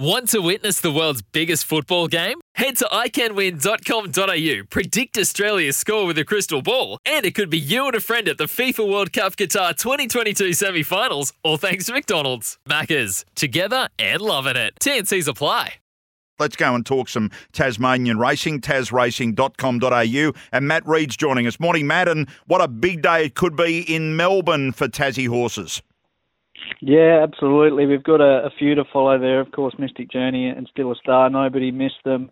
Want to witness the world's biggest football game? Head to iCanWin.com.au, predict Australia's score with a crystal ball, and it could be you and a friend at the FIFA World Cup Qatar 2022 semi finals, all thanks to McDonald's. Maccas, together and loving it. TNC's apply. Let's go and talk some Tasmanian racing, tasracing.com.au. And Matt Reid's joining us. Morning, Matt. And what a big day it could be in Melbourne for Tassie horses. Yeah, absolutely. We've got a, a few to follow there. Of course, Mystic Journey and Still a Star. Nobody missed them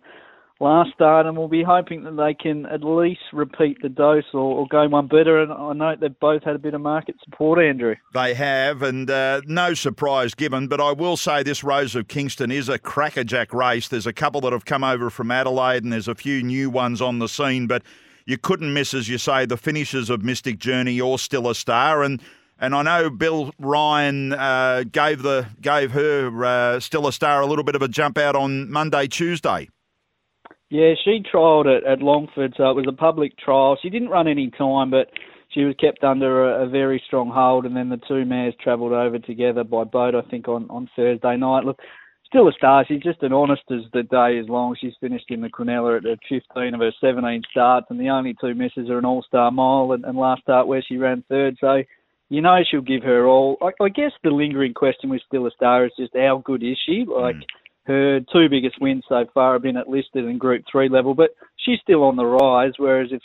last start, and we'll be hoping that they can at least repeat the dose or, or go one better. And I note they've both had a bit of market support, Andrew. They have, and uh, no surprise given. But I will say this Rose of Kingston is a crackerjack race. There's a couple that have come over from Adelaide, and there's a few new ones on the scene. But you couldn't miss, as you say, the finishes of Mystic Journey or Still a Star, and and I know Bill Ryan uh, gave the gave her uh, still a star a little bit of a jump out on Monday, Tuesday. Yeah, she trialled it at Longford, so it was a public trial. She didn't run any time, but she was kept under a, a very strong hold, and then the two mares travelled over together by boat, I think, on, on Thursday night. Look, still a star. She's just an honest as the day is long. She's finished in the Quinella at, at 15 of her 17 starts, and the only two misses are an All-Star Mile and, and last start where she ran third. So you know she'll give her all. I, I guess the lingering question with Still a Star is just how good is she? Like mm. her two biggest wins so far have been at listed and Group Three level, but she's still on the rise. Whereas if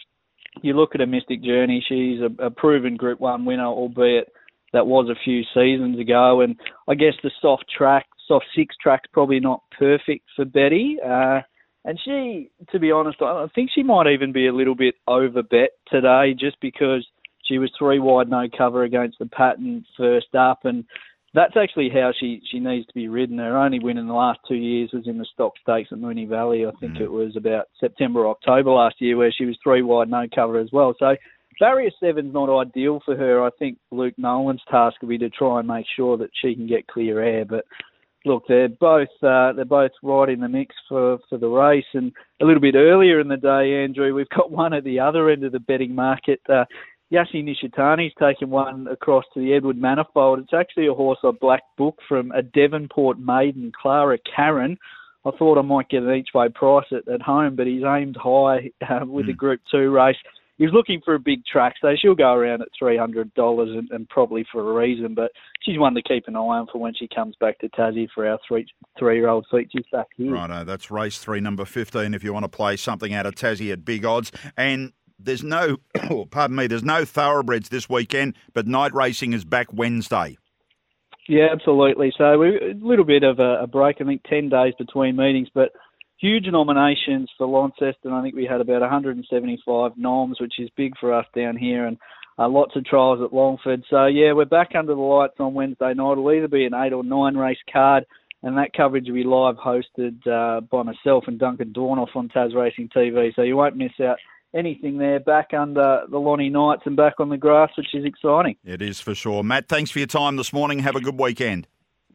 you look at a Mystic Journey, she's a, a proven Group One winner, albeit that was a few seasons ago. And I guess the soft track, soft six track's probably not perfect for Betty. Uh, and she, to be honest, I think she might even be a little bit over bet today, just because she was three wide, no cover against the pattern first up, and that's actually how she, she needs to be ridden. Her only win in the last two years was in the Stocks Stakes at Moonee Valley. I think mm. it was about September, October last year, where she was three wide, no cover as well. So barrier seven's not ideal for her. I think Luke Nolan's task will be to try and make sure that she can get clear air, but look, they're both uh, they're both right in the mix for, for the race. And a little bit earlier in the day, Andrew, we've got one at the other end of the betting market. Uh, Yashi Nishitani's taken one across to the Edward Manifold. It's actually a horse I black book from a Devonport maiden, Clara Karen. I thought I might get an each way price at, at home, but he's aimed high uh, with mm. the Group 2 race. He's looking for a big track, so she'll go around at $300 and, and probably for a reason, but she's one to keep an eye on for when she comes back to Tassie for our three, three-year-old features back here. Righto, that's race three, number 15, if you want to play something out of Tassie at big odds. And there's no, oh, pardon me, there's no thoroughbreds this weekend, but night racing is back Wednesday. Yeah, absolutely. So we a little bit of a, a break. I think ten days between meetings, but huge nominations for Launceston. I think we had about 175 noms, which is big for us down here, and uh, lots of trials at Longford. So yeah, we're back under the lights on Wednesday night. It'll either be an eight or nine race card, and that coverage will be live hosted uh, by myself and Duncan Dornoff on Tas Racing TV. So you won't miss out anything there back under the Lonnie Knights and back on the grass, which is exciting. It is for sure. Matt, thanks for your time this morning. Have a good weekend.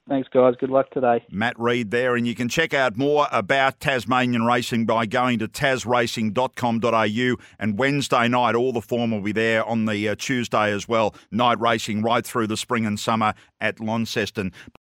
Thanks, guys. Good luck today. Matt Reid there, and you can check out more about Tasmanian racing by going to tasracing.com.au. And Wednesday night, all the form will be there on the uh, Tuesday as well. Night racing right through the spring and summer at Launceston.